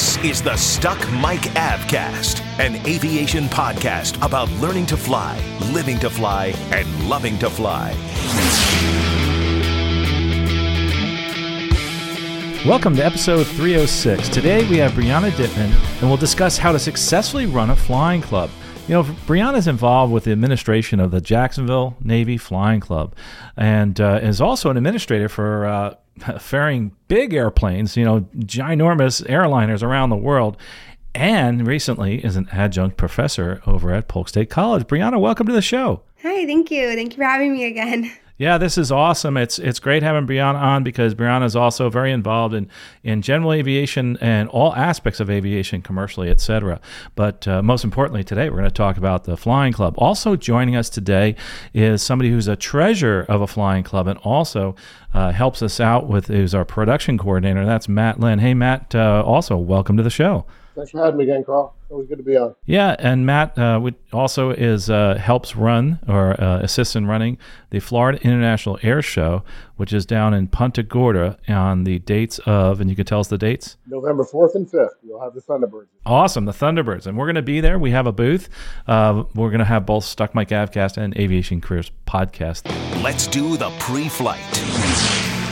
This is the Stuck Mic Avcast, an aviation podcast about learning to fly, living to fly, and loving to fly. Welcome to episode 306. Today we have Brianna Dittman, and we'll discuss how to successfully run a flying club. You know, Brianna is involved with the administration of the Jacksonville Navy Flying Club and uh, is also an administrator for uh, ferrying big airplanes, you know, ginormous airliners around the world. And recently is an adjunct professor over at Polk State College. Brianna, welcome to the show. Hi, thank you. Thank you for having me again. Yeah, this is awesome. It's it's great having Brianna on because Brianna is also very involved in, in general aviation and all aspects of aviation, commercially, etc. But uh, most importantly, today we're going to talk about the flying club. Also joining us today is somebody who's a treasure of a flying club and also uh, helps us out with is our production coordinator. That's Matt Lynn. Hey, Matt. Uh, also, welcome to the show. Thanks for having me again, Carl. Always good to be on. Yeah, and Matt uh, also is uh, helps run or uh, assists in running the Florida International Air Show, which is down in Punta Gorda on the dates of, and you can tell us the dates. November fourth and fifth. You'll have the Thunderbirds. Awesome, the Thunderbirds, and we're going to be there. We have a booth. Uh, we're going to have both Stuck Mic Avcast and Aviation Careers podcast. Let's do the pre-flight.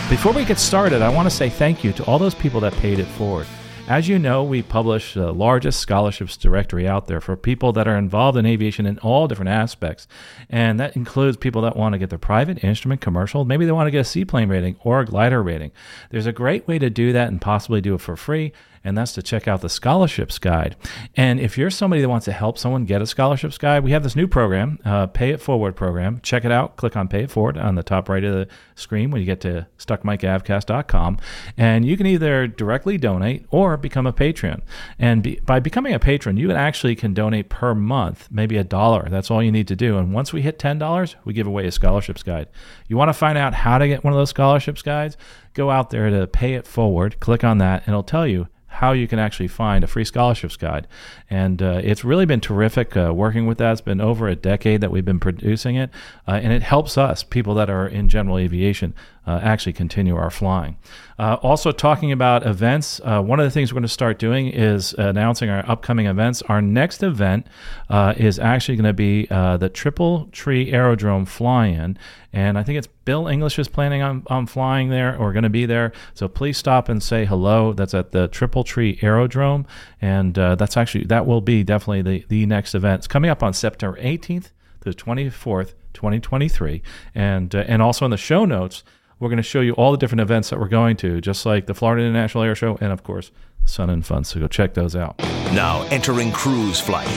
Before we get started, I want to say thank you to all those people that paid it forward. As you know, we publish the largest scholarships directory out there for people that are involved in aviation in all different aspects. And that includes people that want to get their private, instrument, commercial. Maybe they want to get a seaplane rating or a glider rating. There's a great way to do that and possibly do it for free and that's to check out the scholarships guide. And if you're somebody that wants to help someone get a scholarships guide, we have this new program, uh, Pay It Forward program. Check it out. Click on Pay It Forward on the top right of the screen when you get to stuckmicavcast.com. And you can either directly donate or become a patron. And be, by becoming a patron, you actually can donate per month, maybe a dollar. That's all you need to do. And once we hit $10, we give away a scholarships guide. You want to find out how to get one of those scholarships guides? Go out there to Pay It Forward, click on that, and it'll tell you how you can actually find a free scholarships guide. And uh, it's really been terrific uh, working with that. It's been over a decade that we've been producing it, uh, and it helps us, people that are in general aviation, uh, actually continue our flying. Uh, also, talking about events, uh, one of the things we're going to start doing is announcing our upcoming events. Our next event uh, is actually going to be uh, the Triple Tree Aerodrome Fly In. And I think it's Bill English is planning on, on flying there or going to be there. So please stop and say hello. That's at the Triple Tree Aerodrome. And uh, that's actually, that will be definitely the, the next event. It's coming up on September 18th to the 24th, 2023. And, and also in the show notes, we're going to show you all the different events that we're going to, just like the Florida International Air Show and, of course, Sun and Fun. So go check those out. Now entering cruise flight.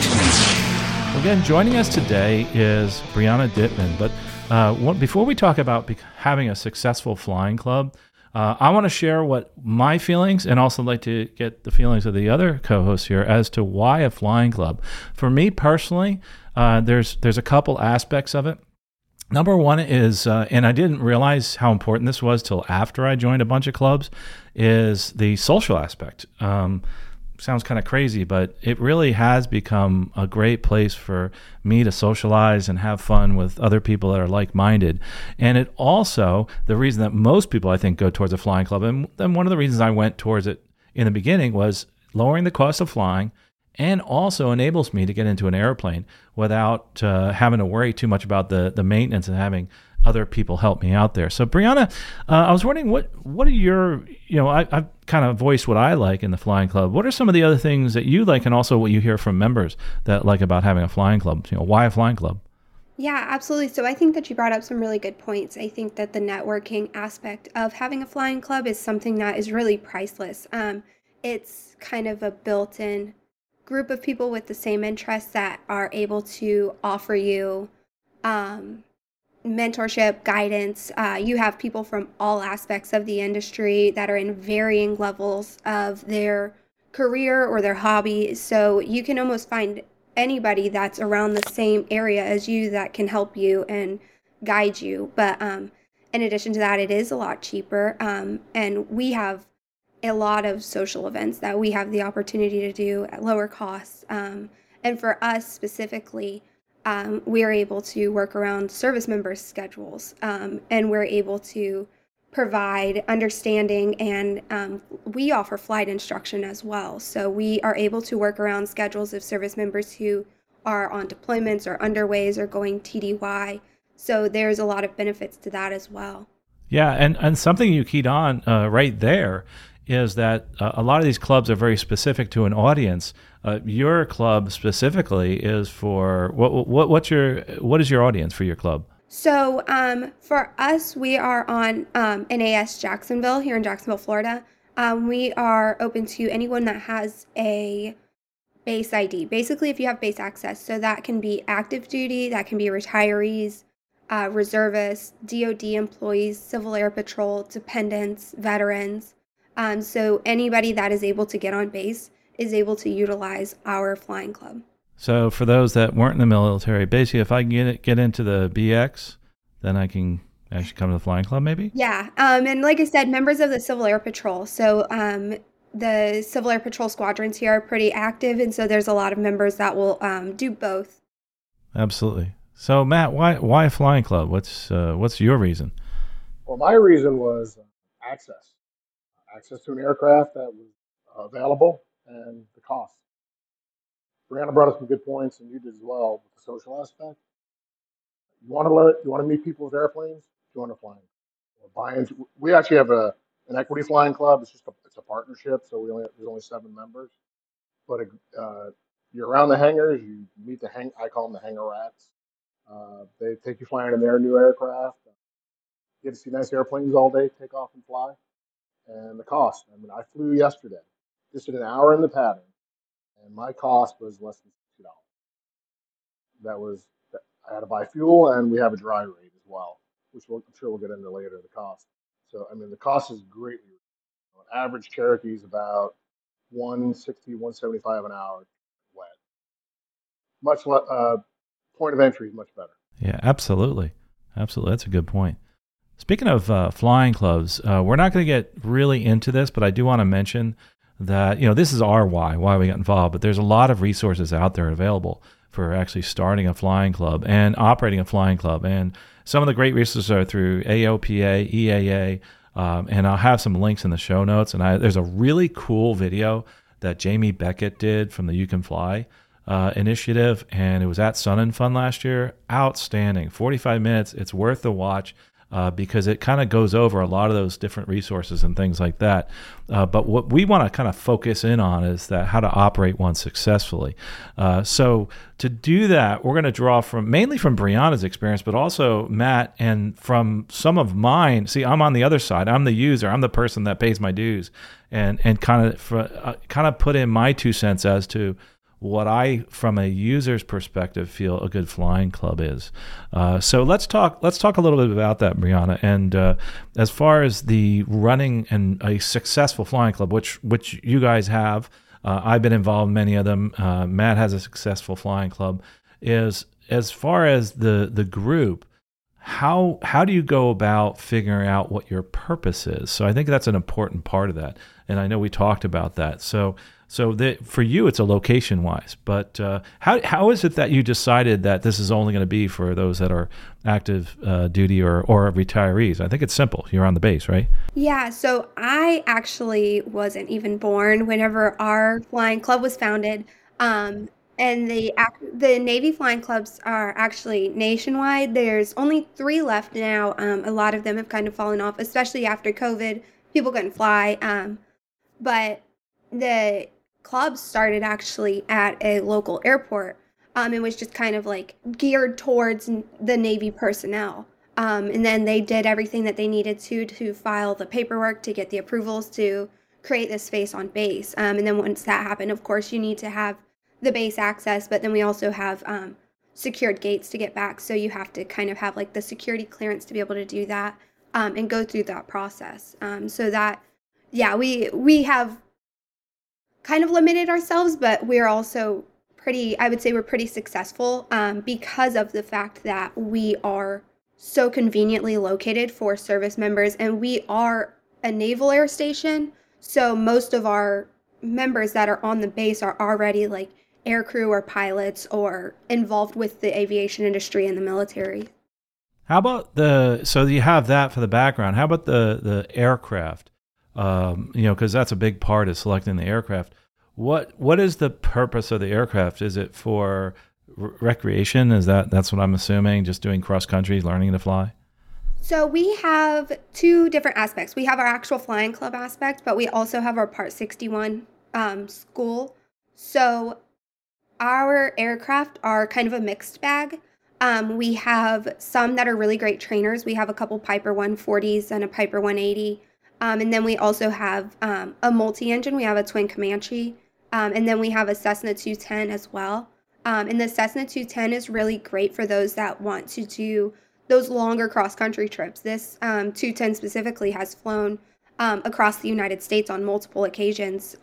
Again, joining us today is Brianna Dittman. But uh, what, before we talk about be- having a successful flying club, uh, I want to share what my feelings and also like to get the feelings of the other co-hosts here as to why a flying club. For me personally, uh, there's there's a couple aspects of it. Number one is, uh, and I didn't realize how important this was till after I joined a bunch of clubs, is the social aspect. Um, sounds kind of crazy, but it really has become a great place for me to socialize and have fun with other people that are like minded. And it also, the reason that most people I think go towards a flying club, and, and one of the reasons I went towards it in the beginning was lowering the cost of flying and also enables me to get into an airplane without uh, having to worry too much about the, the maintenance and having other people help me out there. So, Brianna, uh, I was wondering what what are your you know I, I've kind of voiced what I like in the flying club. What are some of the other things that you like, and also what you hear from members that like about having a flying club? You know, why a flying club? Yeah, absolutely. So I think that you brought up some really good points. I think that the networking aspect of having a flying club is something that is really priceless. Um, it's kind of a built-in group of people with the same interests that are able to offer you um, mentorship, guidance. Uh, you have people from all aspects of the industry that are in varying levels of their career or their hobby. So you can almost find anybody that's around the same area as you that can help you and guide you. But um, in addition to that, it is a lot cheaper. Um, and we have a lot of social events that we have the opportunity to do at lower costs. Um, and for us specifically, um, we're able to work around service members' schedules um, and we're able to provide understanding and um, we offer flight instruction as well. So we are able to work around schedules of service members who are on deployments or underways or going TDY. So there's a lot of benefits to that as well. Yeah, and, and something you keyed on uh, right there is that uh, a lot of these clubs are very specific to an audience. Uh, your club specifically is for what, what? What's your what is your audience for your club? So um, for us, we are on um, NAS Jacksonville here in Jacksonville, Florida. Um, we are open to anyone that has a base ID. Basically, if you have base access, so that can be active duty, that can be retirees, uh, reservists, DoD employees, Civil Air Patrol, dependents, veterans. Um, so anybody that is able to get on base is able to utilize our flying club. So for those that weren't in the military, basically, if I get get into the BX, then I can actually come to the flying club, maybe. Yeah, um, and like I said, members of the Civil Air Patrol. So um, the Civil Air Patrol squadrons here are pretty active, and so there's a lot of members that will um, do both. Absolutely. So Matt, why why flying club? What's uh, what's your reason? Well, my reason was access access to an aircraft that was available and the cost. Brianna brought up some good points, and you did as well with the social aspect. You want to learn, you want to meet people with airplanes, join a flying or buy into. We actually have a an equity flying club. It's just a, it's a partnership, so we only there's only seven members. But uh, you're around the hangars, you meet the hang. I call them the hangar rats. Uh, they take you flying in their new aircraft. You get to see nice airplanes all day, take off and fly and the cost. I mean, I flew yesterday, just an hour in the pattern, and my cost was less than sixty dollars. That was I had to buy fuel, and we have a dry rate as well, which we'll, I'm sure we'll get into later. The cost. So I mean, the cost is greatly. On average, Cherokee is about 160, 175 an hour wet. Much le- uh, point of entry is much better. Yeah, absolutely, absolutely. That's a good point. Speaking of uh, flying clubs, uh, we're not going to get really into this, but I do want to mention that you know this is our why why we got involved. But there's a lot of resources out there available for actually starting a flying club and operating a flying club. And some of the great resources are through AOPA, EAA, um, and I'll have some links in the show notes. And I, there's a really cool video that Jamie Beckett did from the You Can Fly uh, initiative, and it was at Sun and Fun last year. Outstanding, 45 minutes. It's worth the watch uh, because it kind of goes over a lot of those different resources and things like that. Uh, but what we want to kind of focus in on is that how to operate one successfully. Uh, so to do that, we're going to draw from mainly from Brianna's experience, but also Matt and from some of mine. See, I'm on the other side. I'm the user. I'm the person that pays my dues, and and kind of uh, kind of put in my two cents as to what I, from a user's perspective, feel a good flying club is. Uh, so let's talk. Let's talk a little bit about that, Brianna. And uh, as far as the running and a successful flying club, which which you guys have, uh, I've been involved in many of them. Uh, Matt has a successful flying club. Is as far as the the group. How how do you go about figuring out what your purpose is? So I think that's an important part of that, and I know we talked about that. So so for you, it's a location wise. But uh, how how is it that you decided that this is only going to be for those that are active uh, duty or or retirees? I think it's simple. You're on the base, right? Yeah. So I actually wasn't even born whenever our flying club was founded. Um, and the the Navy flying clubs are actually nationwide. There's only three left now. Um, a lot of them have kind of fallen off, especially after COVID. People couldn't fly. Um, but the club started actually at a local airport. Um, it was just kind of like geared towards the Navy personnel. Um, and then they did everything that they needed to to file the paperwork to get the approvals to create this space on base. Um, and then once that happened, of course, you need to have the base access, but then we also have um, secured gates to get back. So you have to kind of have like the security clearance to be able to do that um, and go through that process. Um, so that, yeah, we we have kind of limited ourselves, but we're also pretty. I would say we're pretty successful um, because of the fact that we are so conveniently located for service members, and we are a naval air station. So most of our members that are on the base are already like air crew or pilots or involved with the aviation industry and the military. How about the so you have that for the background? How about the the aircraft? Um, you know, because that's a big part of selecting the aircraft. What what is the purpose of the aircraft? Is it for recreation? Is that that's what I'm assuming? Just doing cross country, learning to fly. So we have two different aspects. We have our actual flying club aspect, but we also have our Part 61 um, school. So our aircraft are kind of a mixed bag. Um, we have some that are really great trainers. We have a couple Piper 140s and a Piper 180. Um, and then we also have um, a multi engine. We have a twin Comanche. Um, and then we have a Cessna 210 as well. Um, and the Cessna 210 is really great for those that want to do those longer cross country trips. This um, 210 specifically has flown um, across the United States on multiple occasions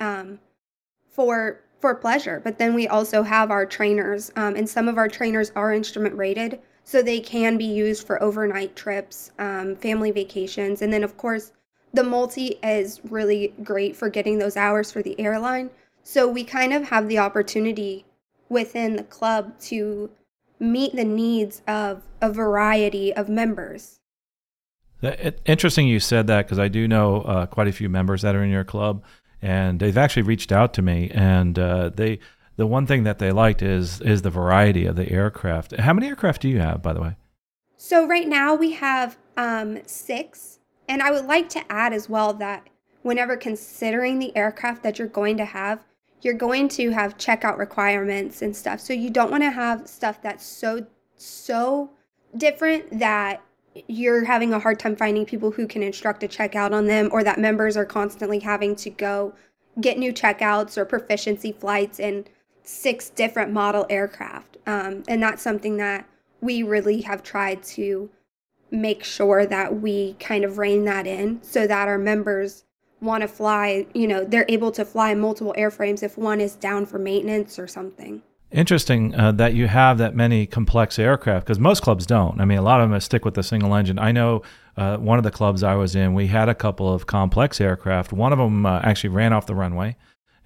for for pleasure. But then we also have our trainers, and some of our trainers are instrument rated, so they can be used for overnight trips, family vacations, and then of course the multi is really great for getting those hours for the airline. So we kind of have the opportunity within the club to meet the needs of a variety of members. Interesting you said that because I do know uh, quite a few members that are in your club, and they've actually reached out to me, and uh, they the one thing that they liked is is the variety of the aircraft. How many aircraft do you have, by the way? So right now we have um, six, and I would like to add as well that whenever considering the aircraft that you're going to have, you're going to have checkout requirements and stuff. So you don't want to have stuff that's so so different that you're having a hard time finding people who can instruct a checkout on them or that members are constantly having to go get new checkouts or proficiency flights in six different model aircraft. Um, and that's something that we really have tried to make sure that we kind of rein that in so that our members want to fly, you know, they're able to fly multiple airframes if one is down for maintenance or something. Interesting uh, that you have that many complex aircraft because most clubs don't. I mean, a lot of them stick with the single engine. I know uh, one of the clubs I was in, we had a couple of complex aircraft. One of them uh, actually ran off the runway,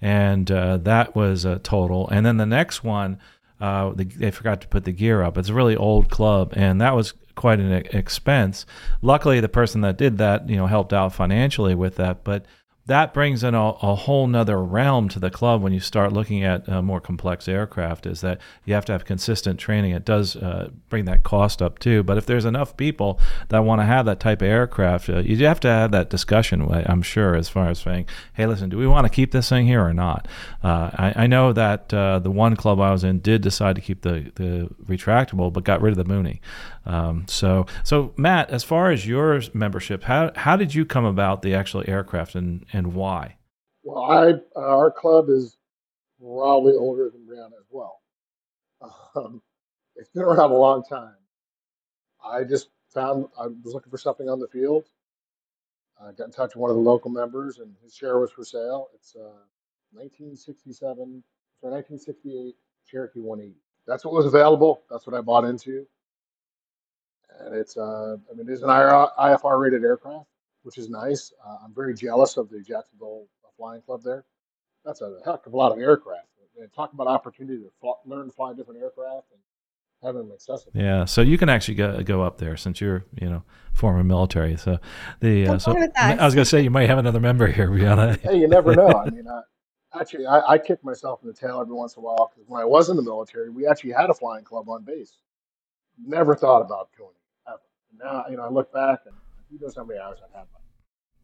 and uh, that was a total. And then the next one, uh, the, they forgot to put the gear up. It's a really old club, and that was quite an expense. Luckily, the person that did that, you know, helped out financially with that. But that brings in a, a, whole nother realm to the club when you start looking at uh, more complex aircraft is that you have to have consistent training. It does uh, bring that cost up too. But if there's enough people that want to have that type of aircraft uh, you have to have that discussion i'm sure as far as saying hey listen do we want to keep this thing here or not? Uh, I, I, know that uh, the one club i was in did decide to keep the, the retractable but got rid of the mooney. Um, so so matt as far as your membership how, how did you come about the actual aircraft and and why? Well, I uh, our club is probably older than Brianna as well. Um, it's been around a long time. I just found I was looking for something on the field. I got in touch with one of the local members, and his share was for sale. It's a 1967 or 1968 Cherokee 180. That's what was available. That's what I bought into. And it's, uh, I mean, it's an IFR rated aircraft which is nice. Uh, I'm very jealous of the Jacksonville Flying Club there. That's a heck of a lot of aircraft. And talk about opportunity to fly, learn to fly different aircraft and have them accessible. Yeah, so you can actually go, go up there since you're you know former military. So the uh, so I was going to say you might have another member here, Brianna. hey, you never know. I mean, I, actually, I, I kick myself in the tail every once in a while because when I was in the military, we actually had a flying club on base. Never thought about doing it ever. Now, you know, I look back and I've had.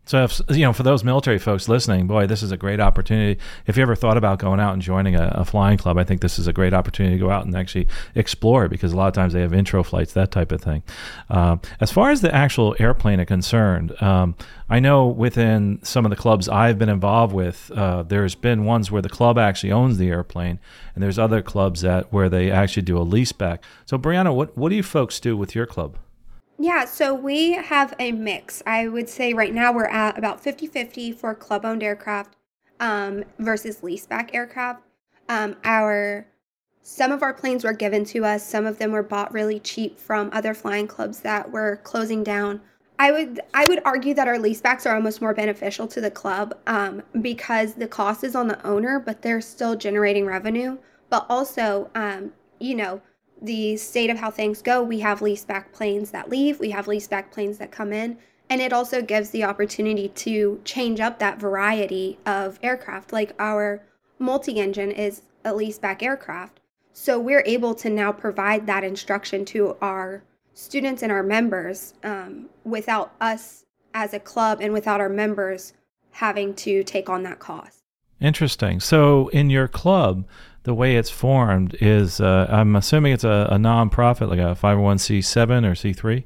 So, if, you know, for those military folks listening, boy, this is a great opportunity. If you ever thought about going out and joining a, a, flying club, I think this is a great opportunity to go out and actually explore because a lot of times they have intro flights, that type of thing. Uh, as far as the actual airplane are concerned, um, I know within some of the clubs I've been involved with, uh, there's been ones where the club actually owns the airplane, and there's other clubs that where they actually do a lease back. So, Brianna, what what do you folks do with your club? Yeah, so we have a mix. I would say right now we're at about 50 50 for club owned aircraft um, versus leaseback aircraft. Um, our some of our planes were given to us, some of them were bought really cheap from other flying clubs that were closing down. I would I would argue that our leasebacks are almost more beneficial to the club um, because the cost is on the owner, but they're still generating revenue. But also, um, you know, the state of how things go, we have lease back planes that leave, we have lease back planes that come in, and it also gives the opportunity to change up that variety of aircraft. Like our multi engine is a lease back aircraft. So we're able to now provide that instruction to our students and our members um, without us as a club and without our members having to take on that cost. Interesting. So in your club, the way it's formed is uh, I'm assuming it's a, a nonprofit, like a 501c7 or C3?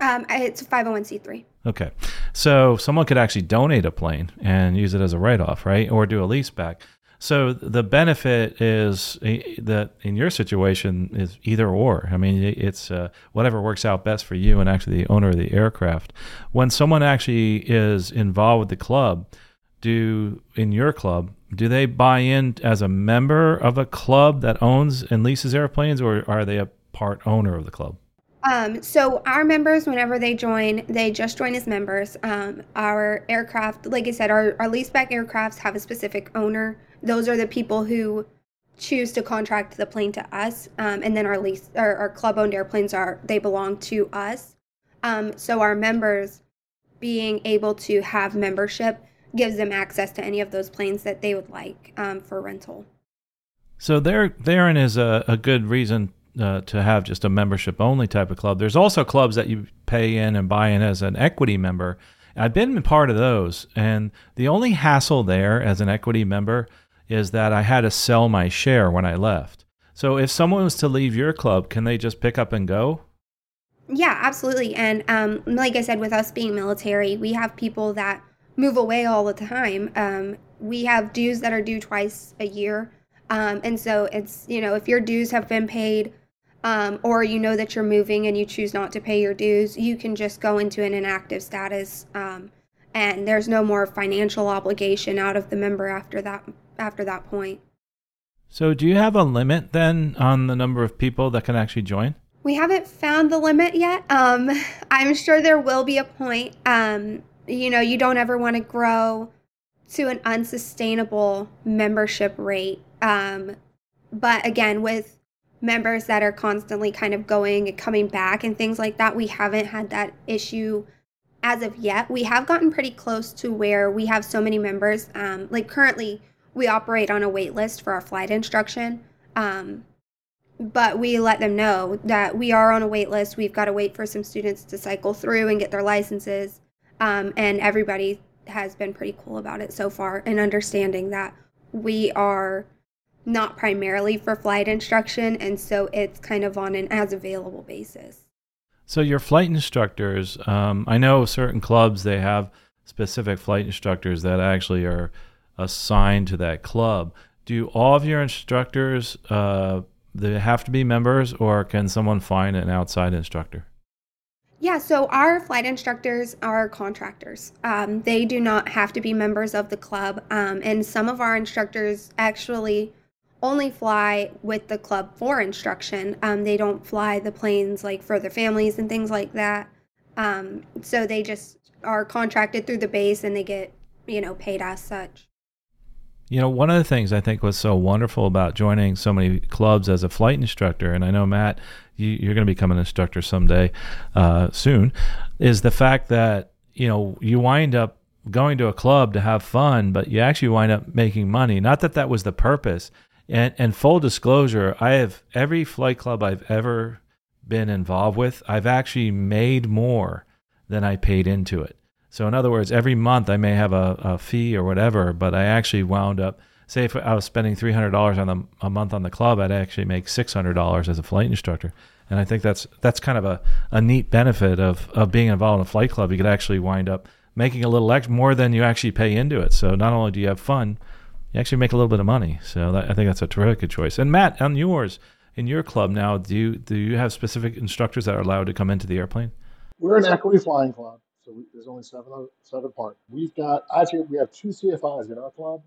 Um, it's a 501c3. Okay. So someone could actually donate a plane and use it as a write off, right? Or do a lease back. So the benefit is eh, that in your situation is either or. I mean, it's uh, whatever works out best for you and actually the owner of the aircraft. When someone actually is involved with the club, do in your club, do they buy in as a member of a club that owns and leases airplanes, or are they a part owner of the club? Um, so our members, whenever they join, they just join as members. Um, our aircraft, like I said, our, our leaseback aircrafts have a specific owner. Those are the people who choose to contract the plane to us, um, and then our lease, our, our club-owned airplanes are they belong to us. Um, so our members being able to have membership gives them access to any of those planes that they would like um, for rental. So there, therein is a, a good reason uh, to have just a membership only type of club. There's also clubs that you pay in and buy in as an equity member. I've been part of those, and the only hassle there as an equity member is that I had to sell my share when I left. So if someone was to leave your club, can they just pick up and go? Yeah, absolutely. And um, like I said, with us being military, we have people that move away all the time. Um, we have dues that are due twice a year. Um, and so it's, you know, if your dues have been paid um, or you know that you're moving and you choose not to pay your dues, you can just go into an inactive status. Um, and there's no more financial obligation out of the member after that after that point. So do you have a limit then on the number of people that can actually join? We haven't found the limit yet. Um, I'm sure there will be a point. You know, you don't ever want to grow to an unsustainable membership rate. Um, but again, with members that are constantly kind of going and coming back and things like that, we haven't had that issue as of yet. We have gotten pretty close to where we have so many members. Um, like currently, we operate on a wait list for our flight instruction. Um, but we let them know that we are on a wait list. We've got to wait for some students to cycle through and get their licenses. Um, and everybody has been pretty cool about it so far and understanding that we are not primarily for flight instruction. And so it's kind of on an as available basis. So, your flight instructors, um, I know certain clubs, they have specific flight instructors that actually are assigned to that club. Do all of your instructors uh, they have to be members, or can someone find an outside instructor? Yeah, so our flight instructors are contractors. Um, they do not have to be members of the club. Um, and some of our instructors actually only fly with the club for instruction. Um, they don't fly the planes like for their families and things like that. Um, so they just are contracted through the base and they get, you know, paid as such. You know, one of the things I think was so wonderful about joining so many clubs as a flight instructor, and I know Matt, you, are going to become an instructor someday uh, soon, is the fact that you know you wind up going to a club to have fun, but you actually wind up making money. Not that that was the purpose. And, and full disclosure, I have every flight club I've ever been involved with, I've actually made more than I paid into it. So in other words, every month I may have a, a fee or whatever, but I actually wound up say if I was spending three hundred dollars on the, a month on the club, I'd actually make six hundred dollars as a flight instructor. And I think that's that's kind of a, a neat benefit of, of being involved in a flight club. You could actually wind up making a little extra more than you actually pay into it. So not only do you have fun, you actually make a little bit of money. So that, I think that's a terrific choice. And Matt, on yours, in your club now, do you do you have specific instructors that are allowed to come into the airplane? We're an equity flying club, so we, there's only seven seven parts. We've got actually we have two CFIs in our club.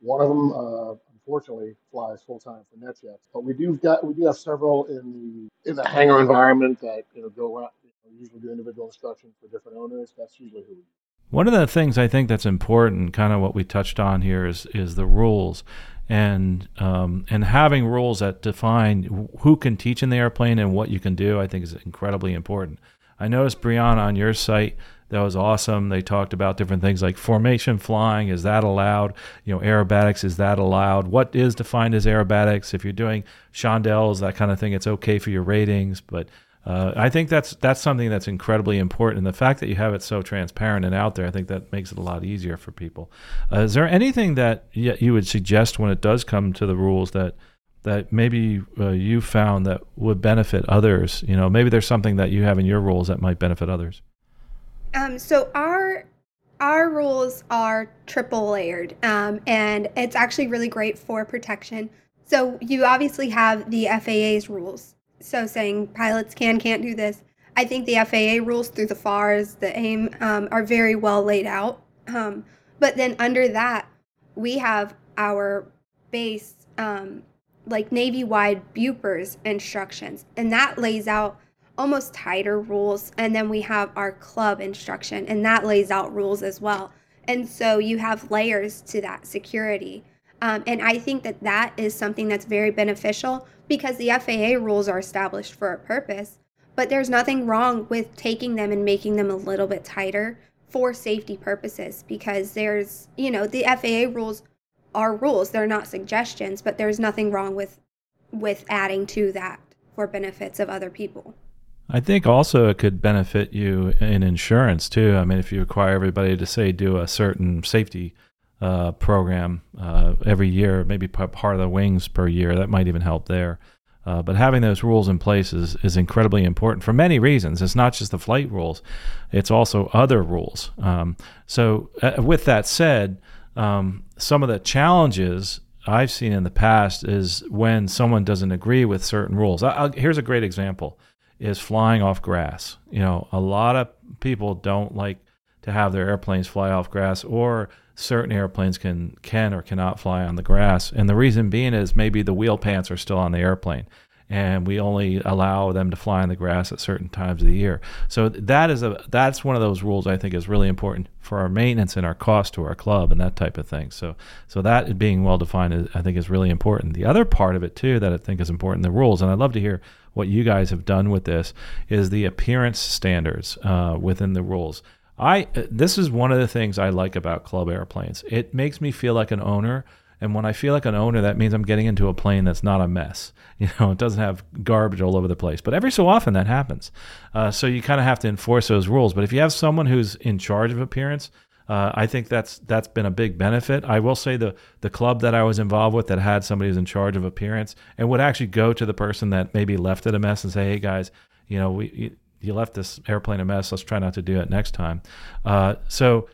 One of them, uh, unfortunately, flies full time for NetJets, but we do got we do have several in the in the hangar environment that you know go around. You know, usually do individual instruction for different owners. That's usually who we. One of the things I think that's important, kind of what we touched on here, is is the rules, and um, and having rules that define who can teach in the airplane and what you can do. I think is incredibly important. I noticed Brianna on your site that was awesome. They talked about different things like formation flying. Is that allowed? You know, aerobatics. Is that allowed? What is defined as aerobatics? If you're doing chandelles, that kind of thing, it's okay for your ratings. But uh, I think that's that's something that's incredibly important. And the fact that you have it so transparent and out there, I think that makes it a lot easier for people. Uh, is there anything that you would suggest when it does come to the rules that that maybe uh, you found that would benefit others? You know, maybe there's something that you have in your rules that might benefit others. Um, so our our rules are triple layered, um, and it's actually really great for protection. So you obviously have the FAA's rules, so saying pilots can can't do this. I think the FAA rules through the FARs, the AIM, um, are very well laid out. Um, but then under that, we have our base, um, like Navy wide BUPERS instructions, and that lays out almost tighter rules. And then we have our club instruction, and that lays out rules as well. And so you have layers to that security. Um, and I think that that is something that's very beneficial because the FAA rules are established for a purpose. But there's nothing wrong with taking them and making them a little bit tighter for safety purposes because there's, you know, the FAA rules are rules. They're not suggestions, but there's nothing wrong with with adding to that for benefits of other people. I think also it could benefit you in insurance too. I mean, if you require everybody to say do a certain safety uh, program uh, every year, maybe part of the wings per year, that might even help there. Uh, but having those rules in place is, is incredibly important for many reasons. It's not just the flight rules, it's also other rules. Um, so, uh, with that said, um, some of the challenges I've seen in the past is when someone doesn't agree with certain rules. I, here's a great example is flying off grass. You know, a lot of people don't like to have their airplanes fly off grass or certain airplanes can can or cannot fly on the grass. And the reason being is maybe the wheel pants are still on the airplane and we only allow them to fly in the grass at certain times of the year. So that is a that's one of those rules I think is really important for our maintenance and our cost to our club and that type of thing. So so that being well defined is, I think is really important. The other part of it too that I think is important the rules and I'd love to hear what you guys have done with this is the appearance standards uh, within the rules. I this is one of the things I like about club airplanes. It makes me feel like an owner and when I feel like an owner, that means I'm getting into a plane that's not a mess. You know, it doesn't have garbage all over the place. But every so often that happens. Uh, so you kind of have to enforce those rules. But if you have someone who's in charge of appearance, uh, I think that's that's been a big benefit. I will say the the club that I was involved with that had somebody who's in charge of appearance and would actually go to the person that maybe left it a mess and say, "Hey guys, you know, we you, you left this airplane a mess. Let's try not to do it next time." Uh, so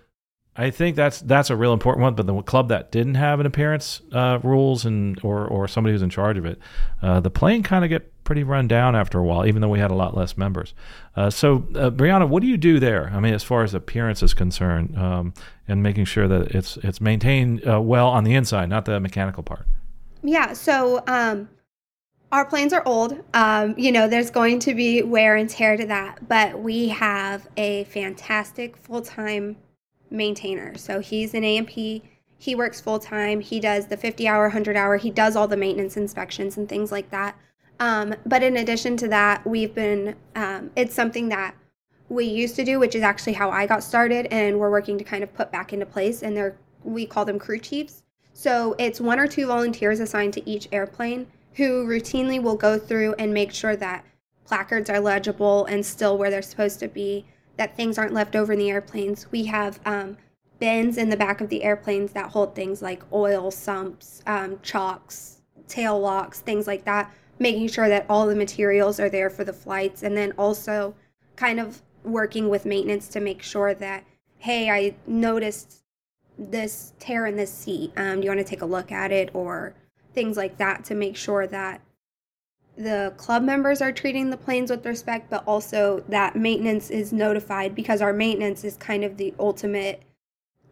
I think that's that's a real important one. But the club that didn't have an appearance uh, rules and or or somebody who's in charge of it, uh, the plane kind of get pretty run down after a while, even though we had a lot less members. Uh, so, uh, Brianna, what do you do there? I mean, as far as appearance is concerned, um, and making sure that it's it's maintained uh, well on the inside, not the mechanical part. Yeah. So. Um, our planes are old. Um, you know, there's going to be wear and tear to that, but we have a fantastic full time maintainer. So he's an A&P. He works full time. He does the 50 hour, 100 hour. He does all the maintenance inspections and things like that. Um, but in addition to that, we've been, um, it's something that we used to do, which is actually how I got started, and we're working to kind of put back into place. And they're, we call them crew chiefs. So it's one or two volunteers assigned to each airplane who routinely will go through and make sure that placards are legible and still where they're supposed to be that things aren't left over in the airplanes. We have um, bins in the back of the airplanes that hold things like oil sumps, um, chocks, tail locks, things like that, making sure that all the materials are there for the flights. And then also kind of working with maintenance to make sure that, hey, I noticed this tear in this seat. Um, do you want to take a look at it? Or things like that to make sure that the club members are treating the planes with respect, but also that maintenance is notified because our maintenance is kind of the ultimate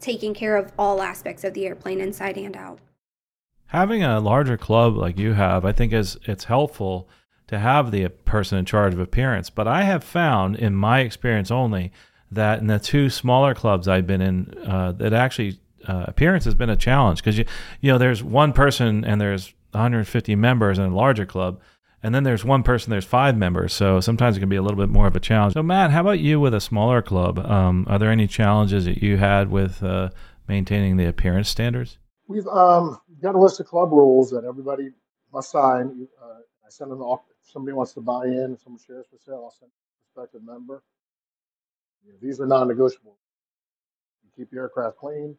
taking care of all aspects of the airplane inside and out. Having a larger club like you have, I think is it's helpful to have the person in charge of appearance. But I have found, in my experience only, that in the two smaller clubs I've been in, uh, that actually uh, appearance has been a challenge because you you know there's one person and there's 150 members in a larger club and then there's one person, there's five members. So sometimes it can be a little bit more of a challenge. So, Matt, how about you with a smaller club? Um, are there any challenges that you had with uh, maintaining the appearance standards? We've um, got a list of club rules that everybody must sign. Uh, I send them off. If somebody wants to buy in, if someone shares for sale, I'll send a prospective member. You know, these are non negotiable. You keep your aircraft clean.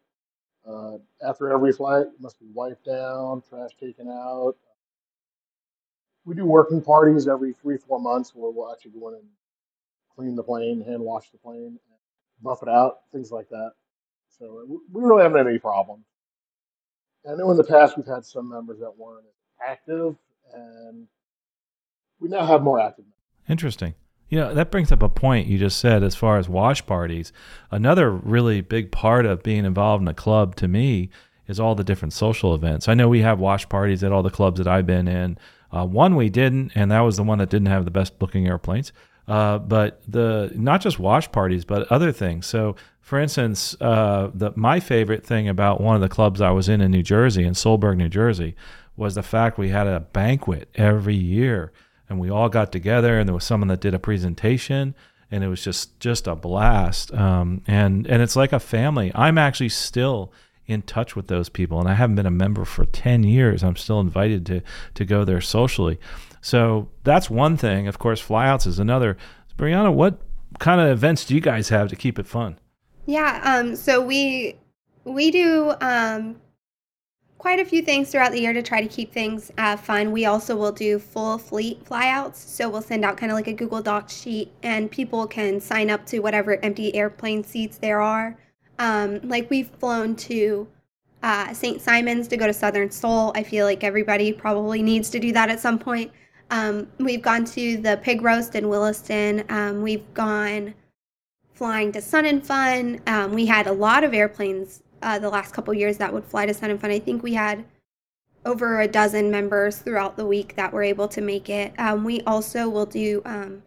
Uh, after every flight, must be wiped down, trash taken out, we do working parties every three, four months where we'll actually go in and clean the plane, hand wash the plane, buff it out, things like that. So we really haven't had any problems. I know in the past we've had some members that weren't active, and we now have more active. Members. Interesting. You know, that brings up a point you just said as far as wash parties. Another really big part of being involved in a club to me is all the different social events. I know we have wash parties at all the clubs that I've been in. Uh, one we didn't, and that was the one that didn't have the best looking airplanes. Uh, but the not just wash parties, but other things. So, for instance, uh, the my favorite thing about one of the clubs I was in in New Jersey, in Solberg, New Jersey, was the fact we had a banquet every year, and we all got together, and there was someone that did a presentation, and it was just just a blast. Um, and and it's like a family. I'm actually still in touch with those people. And I haven't been a member for 10 years. I'm still invited to, to go there socially. So that's one thing. Of course, flyouts is another. Brianna, what kind of events do you guys have to keep it fun? Yeah, um, so we we do um, quite a few things throughout the year to try to keep things uh, fun. We also will do full fleet flyouts. So we'll send out kind of like a Google Docs sheet, and people can sign up to whatever empty airplane seats there are. Um, like we've flown to uh, St. Simons to go to Southern Soul. I feel like everybody probably needs to do that at some point. Um, we've gone to the pig roast in Williston. Um, we've gone flying to Sun and Fun. Um, we had a lot of airplanes uh, the last couple years that would fly to Sun and Fun. I think we had over a dozen members throughout the week that were able to make it. Um, we also will do um,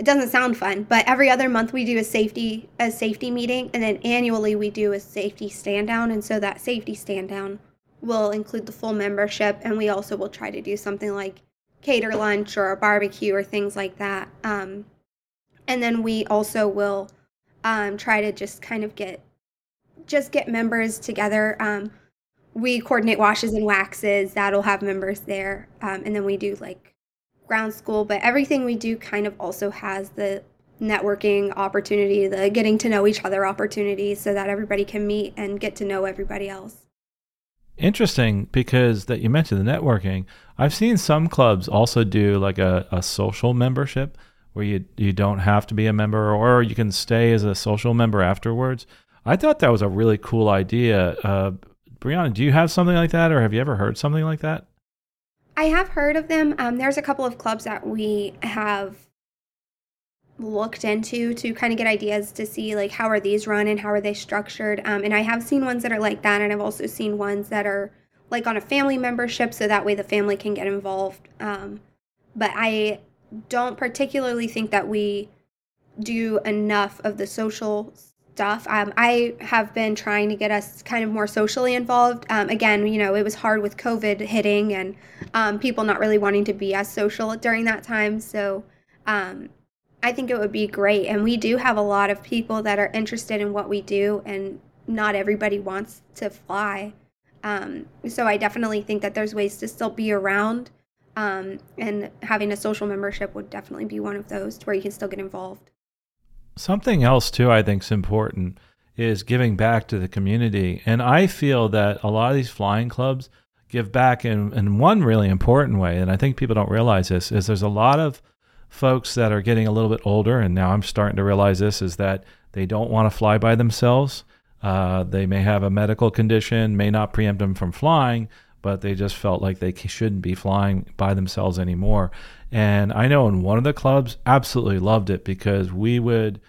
it doesn't sound fun, but every other month we do a safety a safety meeting, and then annually we do a safety stand down. And so that safety stand down will include the full membership, and we also will try to do something like cater lunch or a barbecue or things like that. Um, and then we also will um, try to just kind of get just get members together. Um, we coordinate washes and waxes that'll have members there, um, and then we do like ground school, but everything we do kind of also has the networking opportunity, the getting to know each other opportunity so that everybody can meet and get to know everybody else. Interesting because that you mentioned the networking. I've seen some clubs also do like a, a social membership where you you don't have to be a member or you can stay as a social member afterwards. I thought that was a really cool idea. Uh, Brianna, do you have something like that or have you ever heard something like that? I have heard of them. Um, there's a couple of clubs that we have looked into to kind of get ideas to see like how are these run and how are they structured. Um, and I have seen ones that are like that, and I've also seen ones that are like on a family membership, so that way the family can get involved. Um, but I don't particularly think that we do enough of the social stuff. Um, I have been trying to get us kind of more socially involved. Um, again, you know, it was hard with COVID hitting and um, people not really wanting to be as social during that time. So um, I think it would be great. And we do have a lot of people that are interested in what we do, and not everybody wants to fly. Um, so I definitely think that there's ways to still be around. Um, and having a social membership would definitely be one of those where you can still get involved. Something else too, I think is important is giving back to the community, and I feel that a lot of these flying clubs give back in, in one really important way, and I think people don't realize this is there's a lot of folks that are getting a little bit older, and now I'm starting to realize this is that they don't want to fly by themselves. Uh, they may have a medical condition, may not preempt them from flying, but they just felt like they shouldn't be flying by themselves anymore. And I know in one of the clubs, absolutely loved it because we would.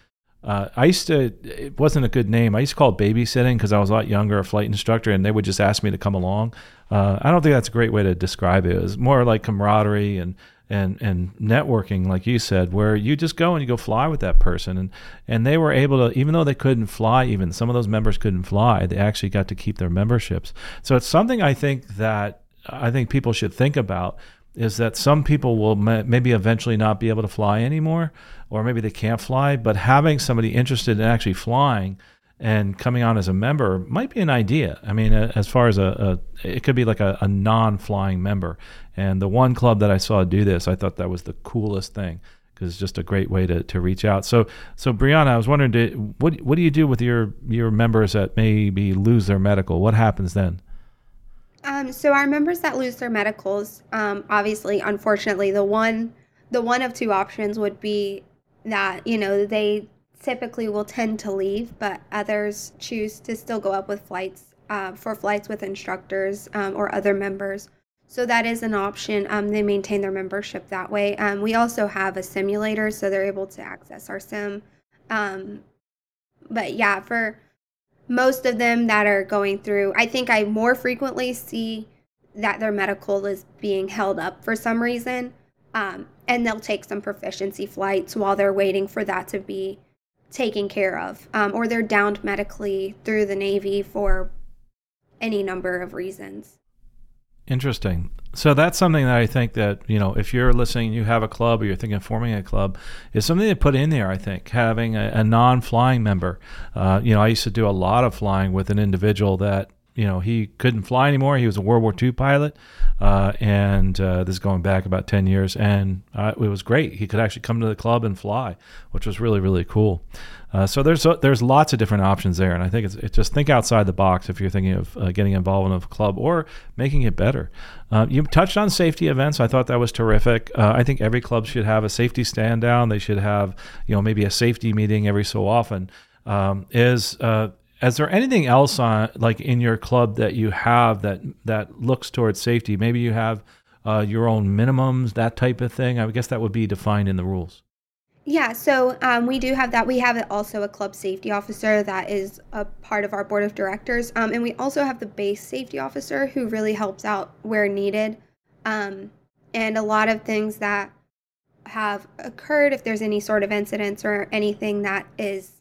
Uh, I used to, it wasn't a good name. I used to call it babysitting because I was a lot younger, a flight instructor, and they would just ask me to come along. Uh, I don't think that's a great way to describe it. It was more like camaraderie and and and networking, like you said, where you just go and you go fly with that person, and and they were able to, even though they couldn't fly, even some of those members couldn't fly, they actually got to keep their memberships. So it's something I think that I think people should think about is that some people will maybe eventually not be able to fly anymore, or maybe they can't fly, but having somebody interested in actually flying and coming on as a member might be an idea. I mean, as far as a, a it could be like a, a, non-flying member. And the one club that I saw do this, I thought that was the coolest thing because it's just a great way to, to reach out. So, so Brianna, I was wondering, did, what what do you do with your your members that maybe lose their medical? What happens then? Um, so our members that lose their medicals, um, obviously, unfortunately, the one the one of two options would be that you know they typically will tend to leave, but others choose to still go up with flights uh, for flights with instructors um, or other members. So that is an option. Um, they maintain their membership that way. Um, we also have a simulator, so they're able to access our sim. Um, but yeah, for most of them that are going through, I think I more frequently see that their medical is being held up for some reason. Um, and they'll take some proficiency flights while they're waiting for that to be taken care of, um, or they're downed medically through the Navy for any number of reasons. Interesting. So that's something that I think that you know, if you're listening, you have a club or you're thinking of forming a club, is something to put in there. I think having a, a non-flying member. Uh, you know, I used to do a lot of flying with an individual that you know he couldn't fly anymore. He was a World War II pilot, uh, and uh, this is going back about ten years, and uh, it was great. He could actually come to the club and fly, which was really really cool. Uh, so there's there's lots of different options there, and I think it's, it's just think outside the box if you're thinking of uh, getting involved in a club or making it better. Uh, you touched on safety events. I thought that was terrific. I think every club should have a safety stand down. They should have you know maybe a safety meeting every so often. Um, is is there anything else on like in your club that you have that that looks towards safety? Maybe you have uh, your own minimums, that type of thing. I guess that would be defined in the rules. Yeah, so um, we do have that. We have also a club safety officer that is a part of our board of directors, um, and we also have the base safety officer who really helps out where needed, um, and a lot of things that have occurred. If there's any sort of incidents or anything that is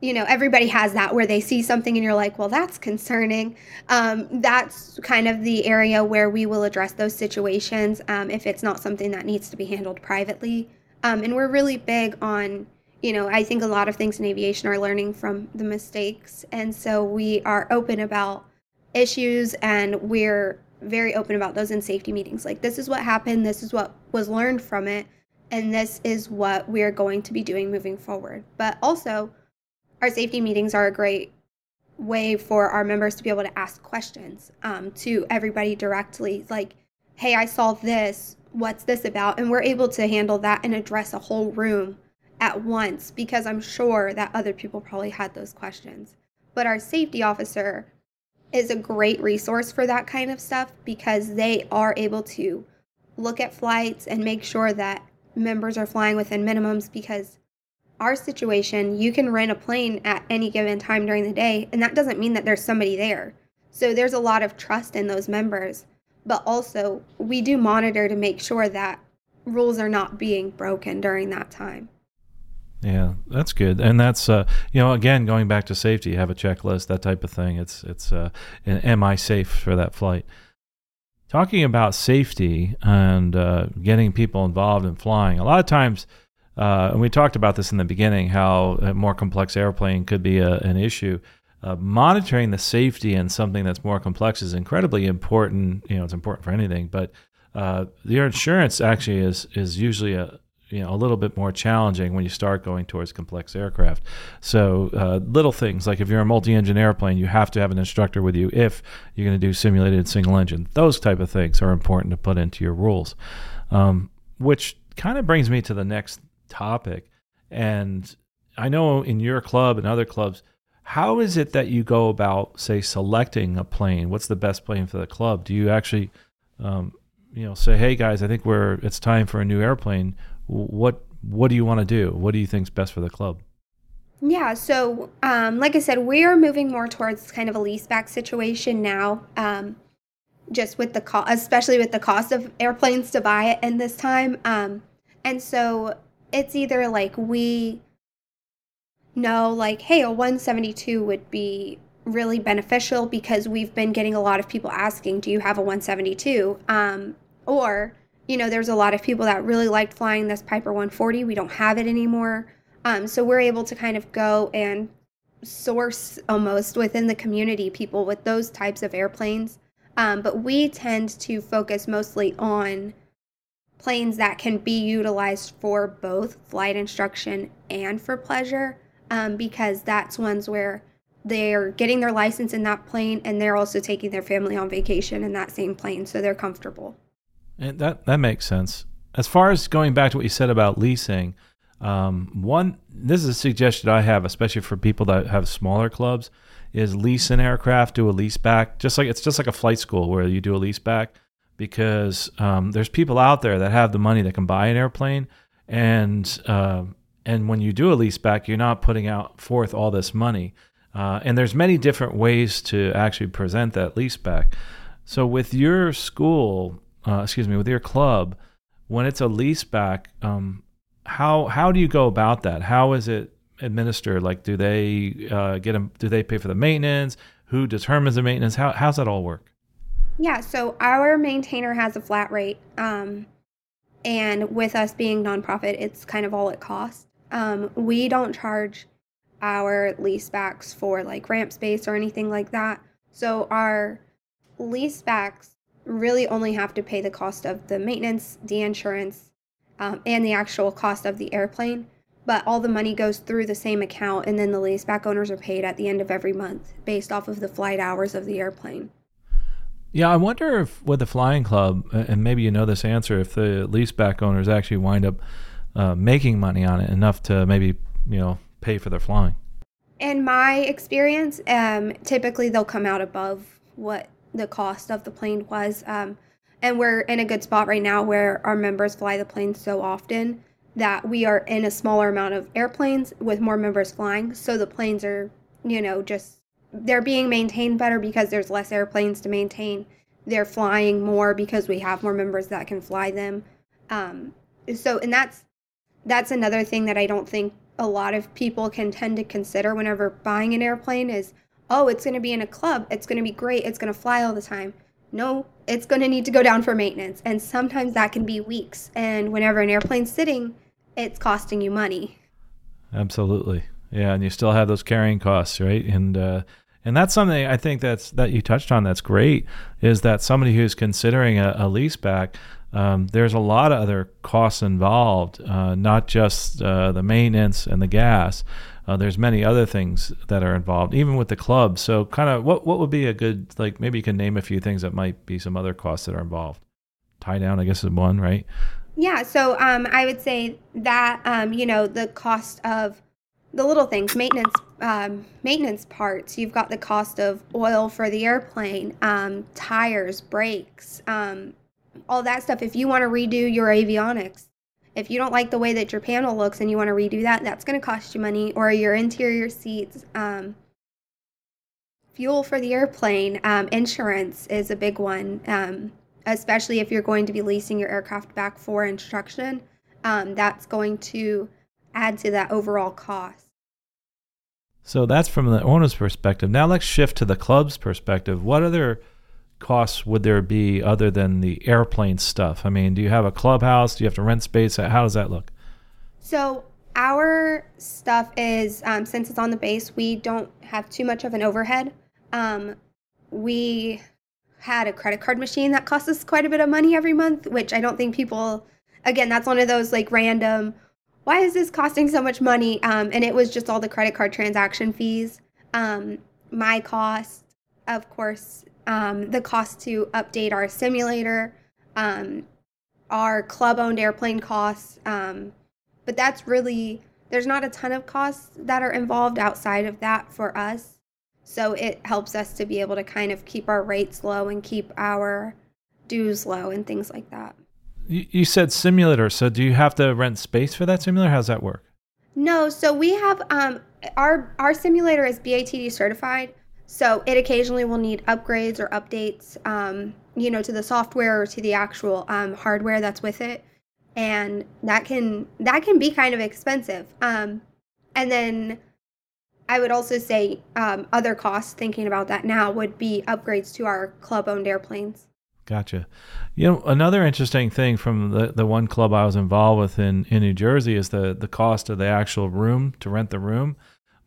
you know everybody has that where they see something and you're like well that's concerning. Um, that's kind of the area where we will address those situations um, if it's not something that needs to be handled privately. Um, and we're really big on you know i think a lot of things in aviation are learning from the mistakes. And so we are open about issues and we're very open about those in safety meetings. Like this is what happened. This is what was learned from it. And this is what we're going to be doing moving forward. But also our safety meetings are a great way for our members to be able to ask questions um, to everybody directly like hey i saw this. What's this about? And we're able to handle that and address a whole room at once because i'm sure that other people probably had those questions. But our safety officer is a great resource for that kind of stuff because they are able to look at flights and make sure that members are flying within minimums because our situation, you can rent a plane at any given time during the day, and that doesn't mean that there's somebody there. So there's a lot of trust in those members. But also, we do monitor to make sure that rules are not being broken during that time. Yeah, that's good, and that's uh, you know again going back to safety, have a checklist, that type of thing. It's it's uh, am I safe for that flight? Talking about safety and uh, getting people involved in flying, a lot of times uh, and we talked about this in the beginning how a more complex airplane could be a, an issue. Uh, monitoring the safety in something that's more complex is incredibly important. You know, it's important for anything, but uh, your insurance actually is is usually a you know a little bit more challenging when you start going towards complex aircraft. So uh, little things like if you're a multi-engine airplane, you have to have an instructor with you if you're going to do simulated single engine. Those type of things are important to put into your rules. Um, which kind of brings me to the next topic, and I know in your club and other clubs. How is it that you go about, say, selecting a plane? What's the best plane for the club? Do you actually um, you know say hey guys i think we're it's time for a new airplane what what do you want to do what do you think's best for the club yeah so um, like i said we are moving more towards kind of a leaseback situation now um, just with the cost especially with the cost of airplanes to buy it in this time um, and so it's either like we know like hey a 172 would be really beneficial because we've been getting a lot of people asking do you have a 172 um, or, you know, there's a lot of people that really liked flying this Piper 140. We don't have it anymore. Um, so we're able to kind of go and source almost within the community people with those types of airplanes. Um, but we tend to focus mostly on planes that can be utilized for both flight instruction and for pleasure um, because that's ones where they're getting their license in that plane and they're also taking their family on vacation in that same plane so they're comfortable. And that that makes sense. As far as going back to what you said about leasing, um, one this is a suggestion I have, especially for people that have smaller clubs, is lease an aircraft, do a lease back. Just like it's just like a flight school where you do a lease back, because um, there's people out there that have the money that can buy an airplane, and uh, and when you do a lease back, you're not putting out forth all this money. Uh, and there's many different ways to actually present that lease back. So with your school, uh, excuse me, with your club, when it's a lease back, um, how how do you go about that? How is it administered? Like, do they uh, get them? Do they pay for the maintenance? Who determines the maintenance? How how's that all work? Yeah, so our maintainer has a flat rate, um, and with us being nonprofit, it's kind of all it costs. Um, we don't charge our lease backs for like ramp space or anything like that. So our lease backs really only have to pay the cost of the maintenance, the insurance, um, and the actual cost of the airplane. But all the money goes through the same account, and then the leaseback owners are paid at the end of every month based off of the flight hours of the airplane. Yeah, I wonder if with the flying club, and maybe you know this answer, if the leaseback owners actually wind up uh, making money on it enough to maybe you know pay for their flying. In my experience, um, typically they'll come out above what the cost of the plane was. Um, and we're in a good spot right now where our members fly the plane so often that we are in a smaller amount of airplanes with more members flying. So the planes are, you know, just they're being maintained better because there's less airplanes to maintain. They're flying more because we have more members that can fly them. Um, so, and that's that's another thing that I don't think a lot of people can tend to consider whenever buying an airplane is oh, it's going to be in a club. It's going to be great. It's going to fly all the time. No, it's going to need to go down for maintenance. And sometimes that can be weeks. And whenever an airplane's sitting, it's costing you money. Absolutely. Yeah. And you still have those carrying costs, right? And, uh, and that's something I think that's that you touched on. That's great. Is that somebody who's considering a, a lease back? Um, there's a lot of other costs involved, uh, not just uh, the maintenance and the gas, uh, there's many other things that are involved, even with the club. So, kind of, what what would be a good like? Maybe you can name a few things that might be some other costs that are involved. Tie down, I guess, is one, right? Yeah. So, um, I would say that um, you know the cost of the little things, maintenance, um, maintenance parts. You've got the cost of oil for the airplane, um, tires, brakes, um, all that stuff. If you want to redo your avionics, if you don't like the way that your panel looks and you want to redo that, that's going to cost you money. Or your interior seats, um, fuel for the airplane, um, insurance is a big one, um, especially if you're going to be leasing your aircraft back for instruction. That's going to add to that overall cost. So that's from the owner's perspective. Now let's shift to the club's perspective. What other costs would there be other than the airplane stuff? I mean, do you have a clubhouse? Do you have to rent space? How does that look? So our stuff is um, since it's on the base, we don't have too much of an overhead. Um, we had a credit card machine that costs us quite a bit of money every month, which I don't think people again, that's one of those like random. Why is this costing so much money? Um, and it was just all the credit card transaction fees. Um, my cost, of course, um, the cost to update our simulator, um, our club owned airplane costs. Um, but that's really, there's not a ton of costs that are involved outside of that for us. So it helps us to be able to kind of keep our rates low and keep our dues low and things like that. You, said simulator. So do you have to rent space for that simulator? How's that work? No, so we have um, our our simulator is BATD certified, so it occasionally will need upgrades or updates, um, you know, to the software or to the actual um, hardware that's with it, and that can that can be kind of expensive. Um, and then I would also say um, other costs. Thinking about that now would be upgrades to our club-owned airplanes. Gotcha. You know, another interesting thing from the, the one club I was involved with in, in New Jersey is the, the cost of the actual room to rent the room.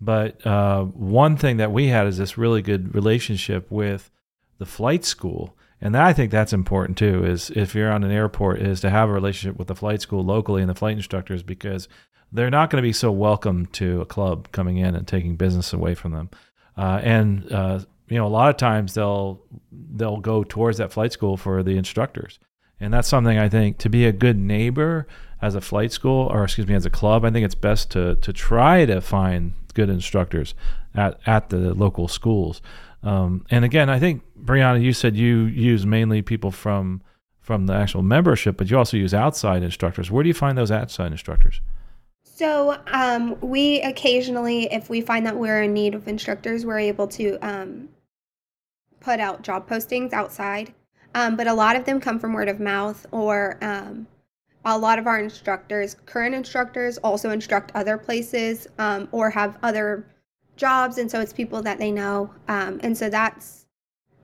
But uh, one thing that we had is this really good relationship with the flight school. And I think that's important too, is if you're on an airport, is to have a relationship with the flight school locally and the flight instructors because they're not going to be so welcome to a club coming in and taking business away from them. Uh, and uh, you know, a lot of times they'll they'll go towards that flight school for the instructors, and that's something I think to be a good neighbor as a flight school, or excuse me, as a club, I think it's best to to try to find good instructors at at the local schools. Um, and again, I think Brianna, you said you use mainly people from from the actual membership, but you also use outside instructors. Where do you find those outside instructors? So um, we occasionally, if we find that we're in need of instructors, we're able to um, put out job postings outside. Um, but a lot of them come from word of mouth, or um, a lot of our instructors, current instructors, also instruct other places um, or have other jobs. And so it's people that they know. Um, and so that's,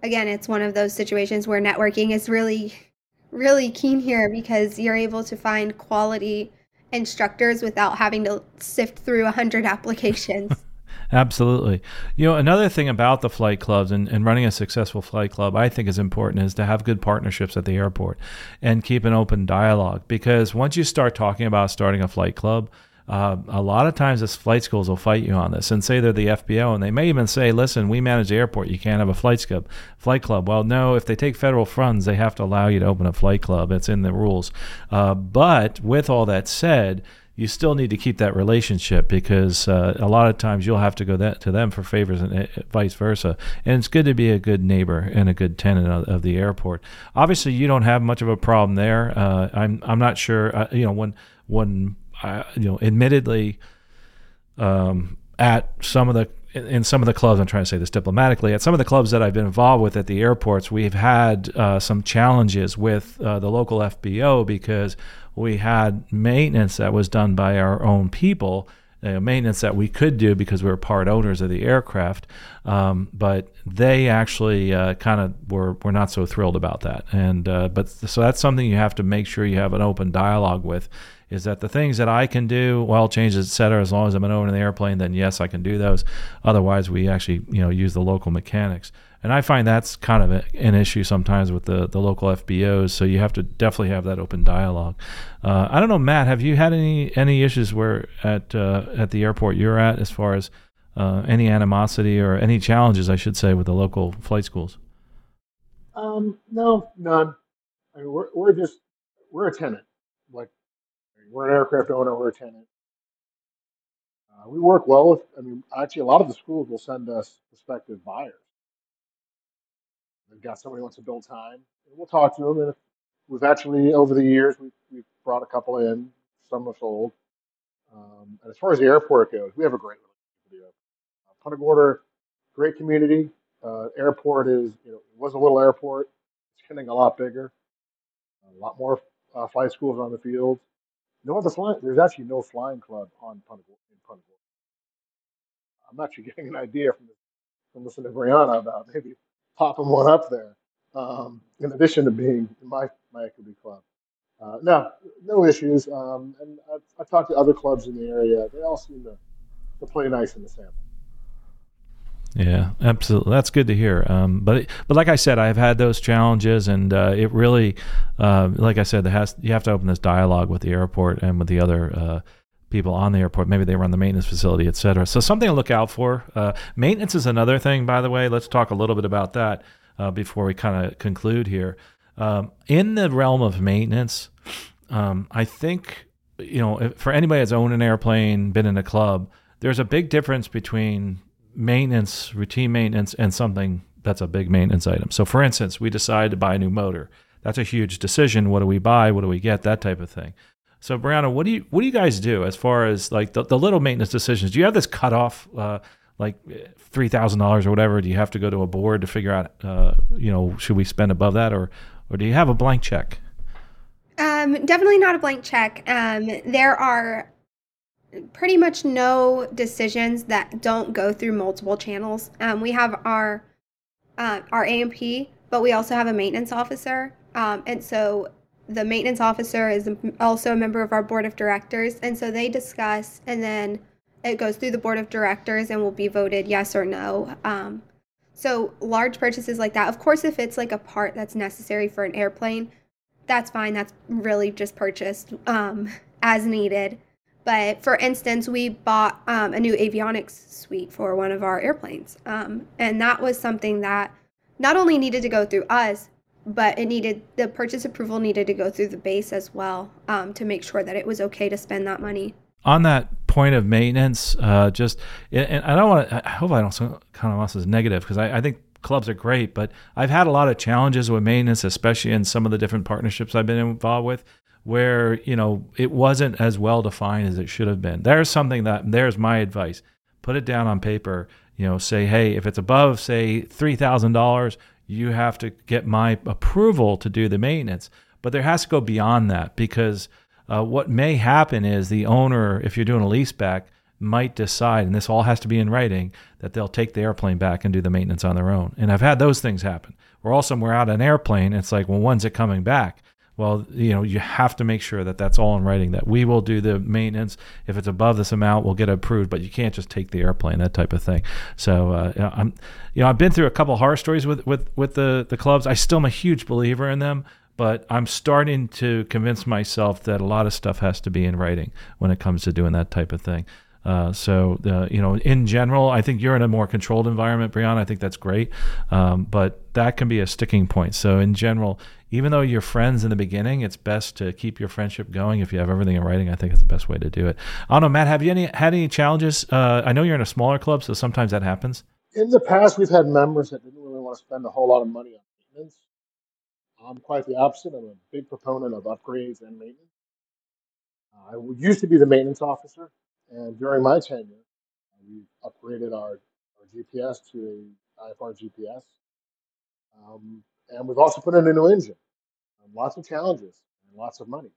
again, it's one of those situations where networking is really, really keen here because you're able to find quality instructors without having to sift through 100 applications. Absolutely. You know, another thing about the flight clubs and, and running a successful flight club, I think is important is to have good partnerships at the airport and keep an open dialogue. Because once you start talking about starting a flight club, uh, a lot of times this flight schools will fight you on this and say they're the FBO and they may even say, listen, we manage the airport. You can't have a flight club. Flight club. Well, no, if they take federal funds, they have to allow you to open a flight club. It's in the rules. Uh, but with all that said, you still need to keep that relationship because uh, a lot of times you'll have to go that, to them for favors and uh, vice versa. And it's good to be a good neighbor and a good tenant of, of the airport. Obviously, you don't have much of a problem there. Uh, I'm I'm not sure. Uh, you know when when you know admittedly um, at some of the in some of the clubs, I'm trying to say this diplomatically, at some of the clubs that I've been involved with at the airports, we've had uh, some challenges with uh, the local FBO because we had maintenance that was done by our own people, uh, maintenance that we could do because we were part owners of the aircraft, um, but they actually uh, kind of were, were not so thrilled about that. And uh, but so that's something you have to make sure you have an open dialogue with. Is that the things that I can do, well, changes, et cetera, as long as I'm an owner of the airplane, then yes, I can do those. Otherwise, we actually, you know, use the local mechanics and I find that's kind of an issue sometimes with the, the local FBOs. So you have to definitely have that open dialogue. Uh, I don't know, Matt, have you had any any issues where at uh, at the airport you're at as far as uh, any animosity or any challenges, I should say, with the local flight schools? Um, no, none. I mean, we're we're just we're a tenant. We're an aircraft owner, we're a tenant. Uh, we work well with. I mean, actually, a lot of the schools will send us prospective buyers they've got somebody who wants to build time. And we'll talk to them. And we've actually, over the years, we've, we've brought a couple in. Some have sold. Um, and as far as the airport goes, we have a great relationship with the airport. Punta Gorda, great community. Uh, airport is, you know, it was a little airport. It's getting a lot bigger. A lot more uh, flight schools on the field. No flying. There's actually no flying club on Punta. In Punta. I'm actually getting an idea from, from listening to Brianna about maybe popping one up there. Um, in addition to being my my equity club. Uh, no, no issues. Um, and I've, I've, talked to other clubs in the area. They all seem to, to play nice in the sample. Yeah, absolutely. That's good to hear. Um, but but like I said, I've had those challenges, and uh, it really, uh, like I said, has you have to open this dialogue with the airport and with the other uh, people on the airport. Maybe they run the maintenance facility, et cetera. So something to look out for. Uh, maintenance is another thing, by the way. Let's talk a little bit about that uh, before we kind of conclude here. Um, in the realm of maintenance, um, I think you know for anybody that's owned an airplane, been in a club, there's a big difference between maintenance, routine maintenance, and something that's a big maintenance item. So, for instance, we decide to buy a new motor. That's a huge decision. What do we buy? What do we get? That type of thing. So, Brianna, what do you what do you guys do as far as like the, the little maintenance decisions? Do you have this cutoff, uh, like three thousand dollars or whatever? Do you have to go to a board to figure out, uh, you know, should we spend above that, or or do you have a blank check? Um, definitely not a blank check. Um, there are pretty much no decisions that don't go through multiple channels. Um, we have our uh, our A&P, but we also have a maintenance officer, um, and so the maintenance officer is also a member of our board of directors, and so they discuss, and then it goes through the board of directors and will be voted yes or no. Um, so large purchases like that, of course, if it's like a part that's necessary for an airplane, that's fine. That's really just purchased um, as needed. But for instance, we bought um, a new avionics suite for one of our airplanes. Um, and that was something that not only needed to go through us, but it needed the purchase approval needed to go through the base as well um, to make sure that it was okay to spend that money. On that point of maintenance, uh, just and I don't want to. I hope I don't come off as negative because I, I think clubs are great, but I've had a lot of challenges with maintenance, especially in some of the different partnerships I've been involved with where you know it wasn't as well defined as it should have been. There's something that there's my advice. Put it down on paper. You know, say, hey, if it's above say three thousand dollars, you have to get my approval to do the maintenance. But there has to go beyond that because uh, what may happen is the owner, if you're doing a lease back, might decide, and this all has to be in writing, that they'll take the airplane back and do the maintenance on their own. And I've had those things happen. We're also we're out an airplane. it's like, well, when's it coming back? Well, you know, you have to make sure that that's all in writing. That we will do the maintenance. If it's above this amount, we'll get approved. But you can't just take the airplane, that type of thing. So uh, I'm, you know, I've been through a couple horror stories with with with the the clubs. I still am a huge believer in them, but I'm starting to convince myself that a lot of stuff has to be in writing when it comes to doing that type of thing. Uh, so, uh, you know, in general, I think you're in a more controlled environment, Brianna. I think that's great. Um, but that can be a sticking point. So, in general, even though you're friends in the beginning, it's best to keep your friendship going. If you have everything in writing, I think it's the best way to do it. I don't know, Matt, have you any had any challenges? Uh, I know you're in a smaller club, so sometimes that happens. In the past, we've had members that didn't really want to spend a whole lot of money on maintenance. I'm quite the opposite. I'm a big proponent of upgrades and maintenance. I used to be the maintenance officer, and during my tenure, we upgraded our, our GPS to a IFR GPS. Um, and we've also put in a new engine. Um, lots of challenges and lots of money.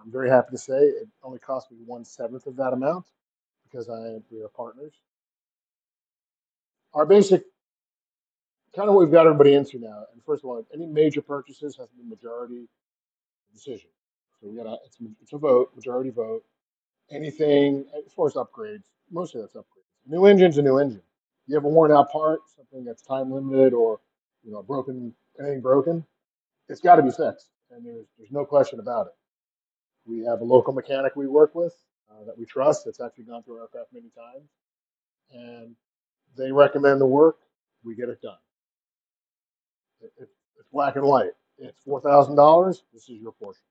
I'm very happy to say it only cost me one seventh of that amount because I we are partners. Our basic, kind of what we've got everybody into now. And first of all, any major purchases has to be majority decision. So we got a it's, it's a vote, majority vote. Anything as far as upgrades, mostly that's upgrades. New engine's a new engine. You have a worn out part, something that's time limited, or you know, broken anything broken, it's got to be fixed, and there's there's no question about it. We have a local mechanic we work with uh, that we trust. That's actually gone through our aircraft many times, and they recommend the work. We get it done. It, it, it's black and white. It's four thousand dollars. This is your portion.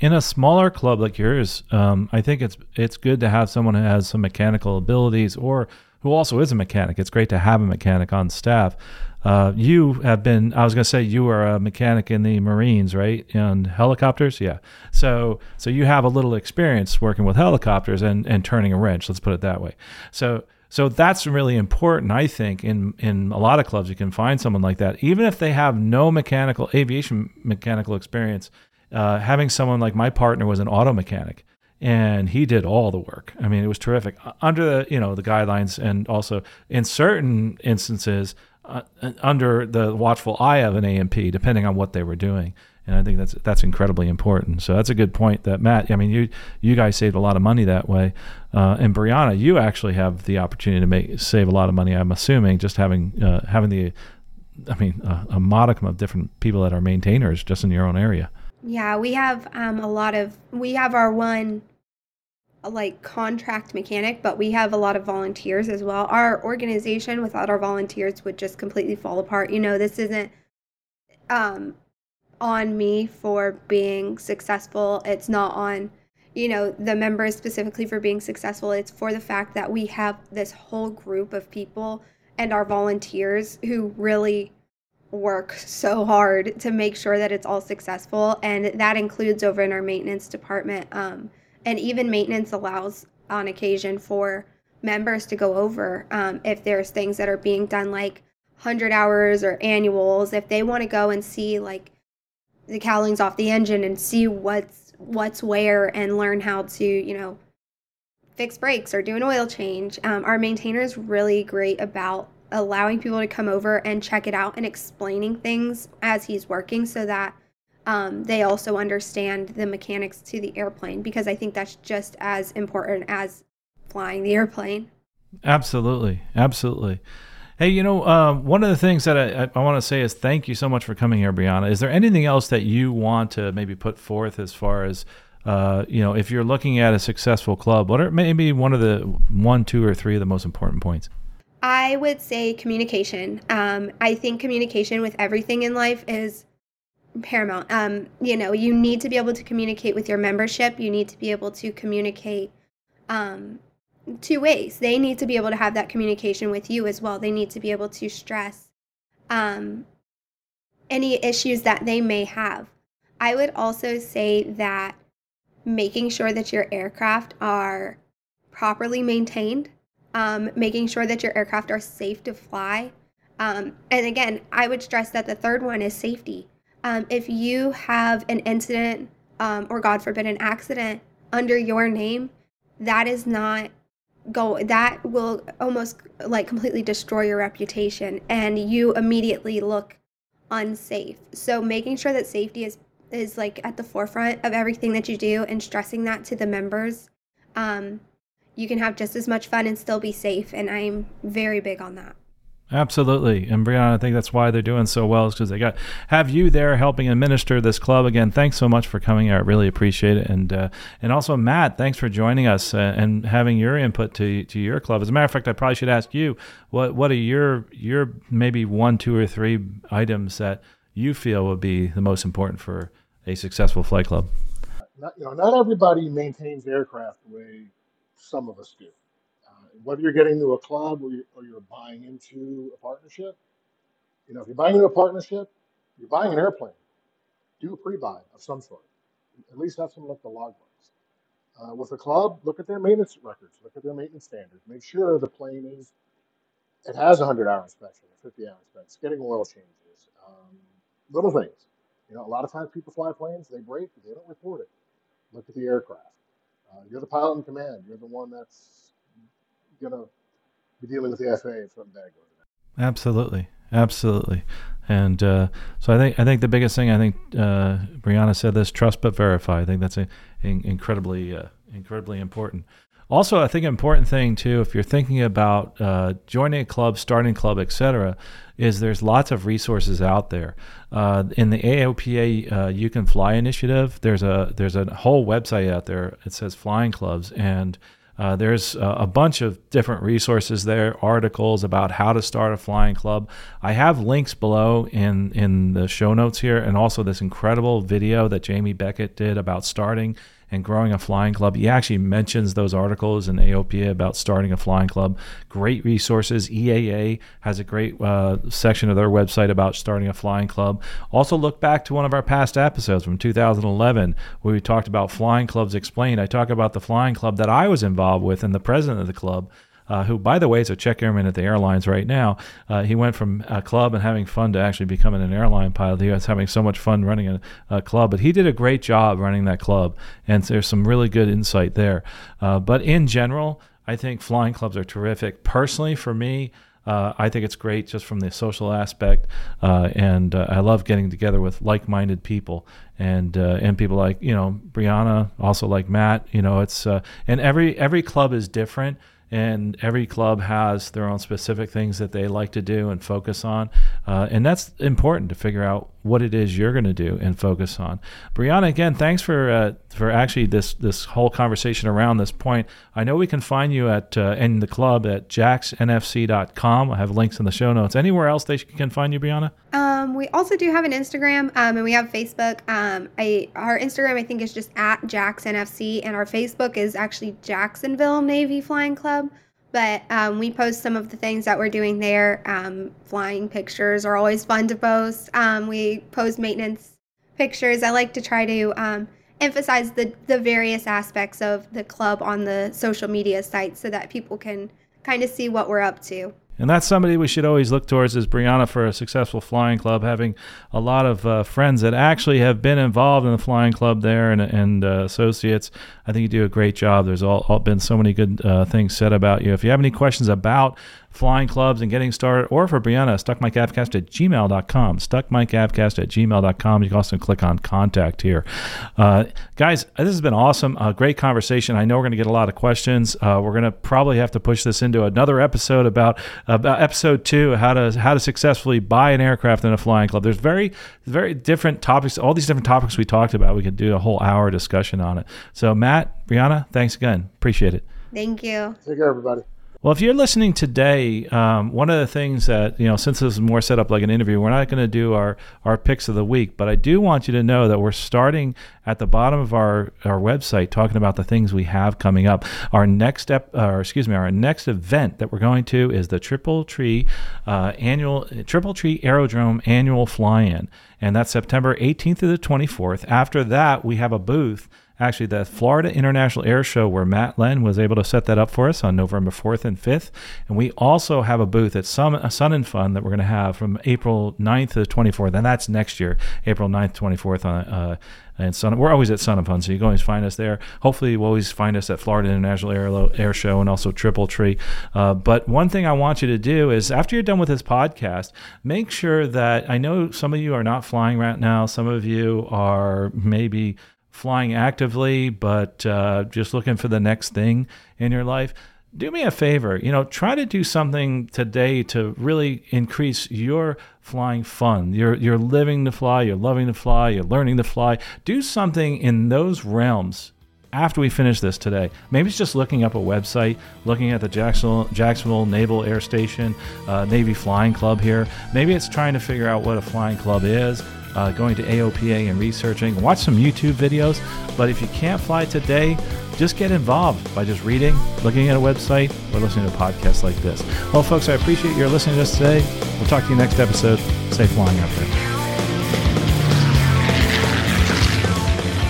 In a smaller club like yours, um, I think it's it's good to have someone who has some mechanical abilities or who also is a mechanic. It's great to have a mechanic on staff. Uh, you have been, I was going to say you are a mechanic in the Marines, right? And helicopters? Yeah. So, so you have a little experience working with helicopters and, and turning a wrench. Let's put it that way. So, so that's really important, I think. In in a lot of clubs, you can find someone like that, even if they have no mechanical aviation mechanical experience. Uh, having someone like my partner was an auto mechanic, and he did all the work. I mean, it was terrific under the you know the guidelines, and also in certain instances uh, under the watchful eye of an A&P, depending on what they were doing. and I think that's that's incredibly important. So that's a good point. That Matt, I mean, you you guys saved a lot of money that way, uh, and Brianna, you actually have the opportunity to make save a lot of money. I'm assuming just having uh, having the, I mean, uh, a modicum of different people that are maintainers just in your own area. Yeah, we have um, a lot of we have our one like contract mechanic, but we have a lot of volunteers as well. Our organization without our volunteers would just completely fall apart. You know, this isn't um on me for being successful. It's not on, you know, the members specifically for being successful. It's for the fact that we have this whole group of people and our volunteers who really work so hard to make sure that it's all successful. And that includes over in our maintenance department. Um, and even maintenance allows on occasion for members to go over um, if there's things that are being done like 100 hours or annuals if they want to go and see like the cowlings off the engine and see what's what's where and learn how to you know fix brakes or do an oil change um, our maintainer is really great about allowing people to come over and check it out and explaining things as he's working so that um, they also understand the mechanics to the airplane because i think that's just as important as flying the airplane absolutely absolutely Hey, you know, um, one of the things that I, I want to say is thank you so much for coming here, Brianna. Is there anything else that you want to maybe put forth as far as, uh, you know, if you're looking at a successful club, what are maybe one of the one, two, or three of the most important points? I would say communication. Um, I think communication with everything in life is paramount. Um, you know, you need to be able to communicate with your membership. You need to be able to communicate um, two ways. They need to be able to have that communication with you as well. They need to be able to stress um, any issues that they may have. I would also say that making sure that your aircraft are properly maintained, um, making sure that your aircraft are safe to fly. Um, and again, I would stress that the third one is safety. Um, if you have an incident um, or, God forbid, an accident under your name, that is not go that will almost like completely destroy your reputation and you immediately look unsafe so making sure that safety is is like at the forefront of everything that you do and stressing that to the members um, you can have just as much fun and still be safe and i'm very big on that Absolutely, and Brianna, I think that's why they're doing so well is because they got have you there helping administer this club. Again, thanks so much for coming here. I really appreciate it, and uh, and also Matt, thanks for joining us uh, and having your input to to your club. As a matter of fact, I probably should ask you what what are your your maybe one, two, or three items that you feel would be the most important for a successful flight club. Not, you know, not everybody maintains aircraft the way some of us do whether you're getting into a club or, you, or you're buying into a partnership, you know, if you're buying into a partnership, you're buying an airplane, do a pre-buy of some sort. At least have some look the logbooks. Uh, with a club, look at their maintenance records, look at their maintenance standards. Make sure the plane is, it has a 100 hour inspection, a 50 hour inspection, getting oil changes, um, little things. You know, a lot of times people fly planes, they break, they don't report it. Look at the aircraft. Uh, you're the pilot in command. You're the one that's going to be dealing with the FAA if something. Absolutely, absolutely. And uh, so I think I think the biggest thing I think uh, Brianna said this: trust but verify. I think that's a, in, incredibly uh, incredibly important. Also, I think an important thing too, if you're thinking about uh, joining a club, starting a club, etc., is there's lots of resources out there. Uh, in the AOPA uh, You Can Fly initiative, there's a there's a whole website out there. It says flying clubs and uh, there's uh, a bunch of different resources there, articles about how to start a flying club. I have links below in in the show notes here, and also this incredible video that Jamie Beckett did about starting and growing a flying club. He actually mentions those articles in AOPA about starting a flying club. Great resources. EAA has a great uh, section of their website about starting a flying club. Also, look back to one of our past episodes from 2011 where we talked about flying clubs explained. I talk about the flying club that I was involved with and the president of the club uh, who, by the way, is a check airman at the airlines right now. Uh, he went from a club and having fun to actually becoming an airline pilot. He was having so much fun running a, a club, but he did a great job running that club, and there's some really good insight there. Uh, but in general, I think flying clubs are terrific. Personally, for me, Uh, I think it's great just from the social aspect, uh, and uh, I love getting together with like-minded people and uh, and people like you know Brianna, also like Matt. You know, it's uh, and every every club is different and every club has their own specific things that they like to do and focus on. Uh, and that's important to figure out what it is you're going to do and focus on. Brianna again thanks for uh, for actually this this whole conversation around this point. I know we can find you at uh, in the club at jaxnfc.com i have links in the show notes. Anywhere else they can find you brianna? Um, we also do have an instagram um, and we have facebook. Um, I, our instagram i think is just at jaxnfc and our facebook is actually jacksonville navy flying club but um, we post some of the things that we're doing there. Um, flying pictures are always fun to post. Um, we post maintenance pictures. I like to try to um, emphasize the, the various aspects of the club on the social media sites so that people can kind of see what we're up to. And that's somebody we should always look towards as Brianna for a successful flying club, having a lot of uh, friends that actually have been involved in the flying club there and, and uh, associates. I think you do a great job. There's all, all been so many good uh, things said about you. If you have any questions about flying clubs and getting started, or for Brianna, stuckmicavcast at gmail.com. Stuckmicavcast at gmail.com. You can also click on contact here. Uh, guys, this has been awesome. A great conversation. I know we're going to get a lot of questions. Uh, we're going to probably have to push this into another episode about, about episode two, how to, how to successfully buy an aircraft in a flying club. There's very, very different topics, all these different topics we talked about. We could do a whole hour discussion on it. So, Matt, Brianna, thanks again. Appreciate it. Thank you. Take care, everybody. Well, if you're listening today, um, one of the things that, you know, since this is more set up like an interview, we're not going to do our, our picks of the week, but I do want you to know that we're starting at the bottom of our, our website talking about the things we have coming up. Our next step, or excuse me, our next event that we're going to is the Triple Tree uh, annual, Triple Tree Aerodrome annual fly-in. And that's September 18th to the 24th. After that, we have a booth actually the Florida International Air Show, where Matt Len was able to set that up for us on November 4th and 5th. And we also have a booth at Sun, Sun and Fun that we're going to have from April 9th to 24th. And that's next year, April 9th, 24th on uh, and Sun. We're always at Sun and Fun, so you can always find us there. Hopefully, you will always find us at Florida International Air, Air Show and also Triple Tree. Uh, but one thing I want you to do is after you're done with this podcast, make sure that I know some of you are not flying right now. Some of you are maybe flying actively, but uh, just looking for the next thing in your life, do me a favor. You know, try to do something today to really increase your flying fun. You're you're living to fly, you're loving to fly, you're learning to fly. Do something in those realms after we finish this today. Maybe it's just looking up a website, looking at the Jacksonville, Jacksonville Naval Air Station, uh, Navy Flying Club here. Maybe it's trying to figure out what a flying club is uh, going to AOPA and researching. Watch some YouTube videos. But if you can't fly today, just get involved by just reading, looking at a website, or listening to a podcast like this. Well, folks, I appreciate your listening to us today. We'll talk to you next episode. Safe flying out there.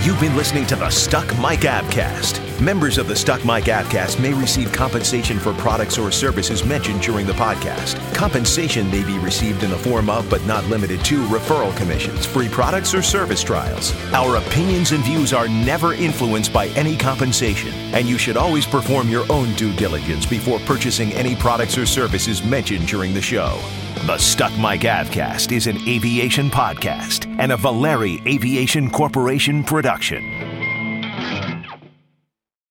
You've been listening to the Stuck Mic Avcast. Members of the Stuck Mic Avcast may receive compensation for products or services mentioned during the podcast. Compensation may be received in the form of, but not limited to, referral commissions, free products, or service trials. Our opinions and views are never influenced by any compensation, and you should always perform your own due diligence before purchasing any products or services mentioned during the show. The Stuck Mic Avcast is an aviation podcast and a Valeri Aviation Corporation production.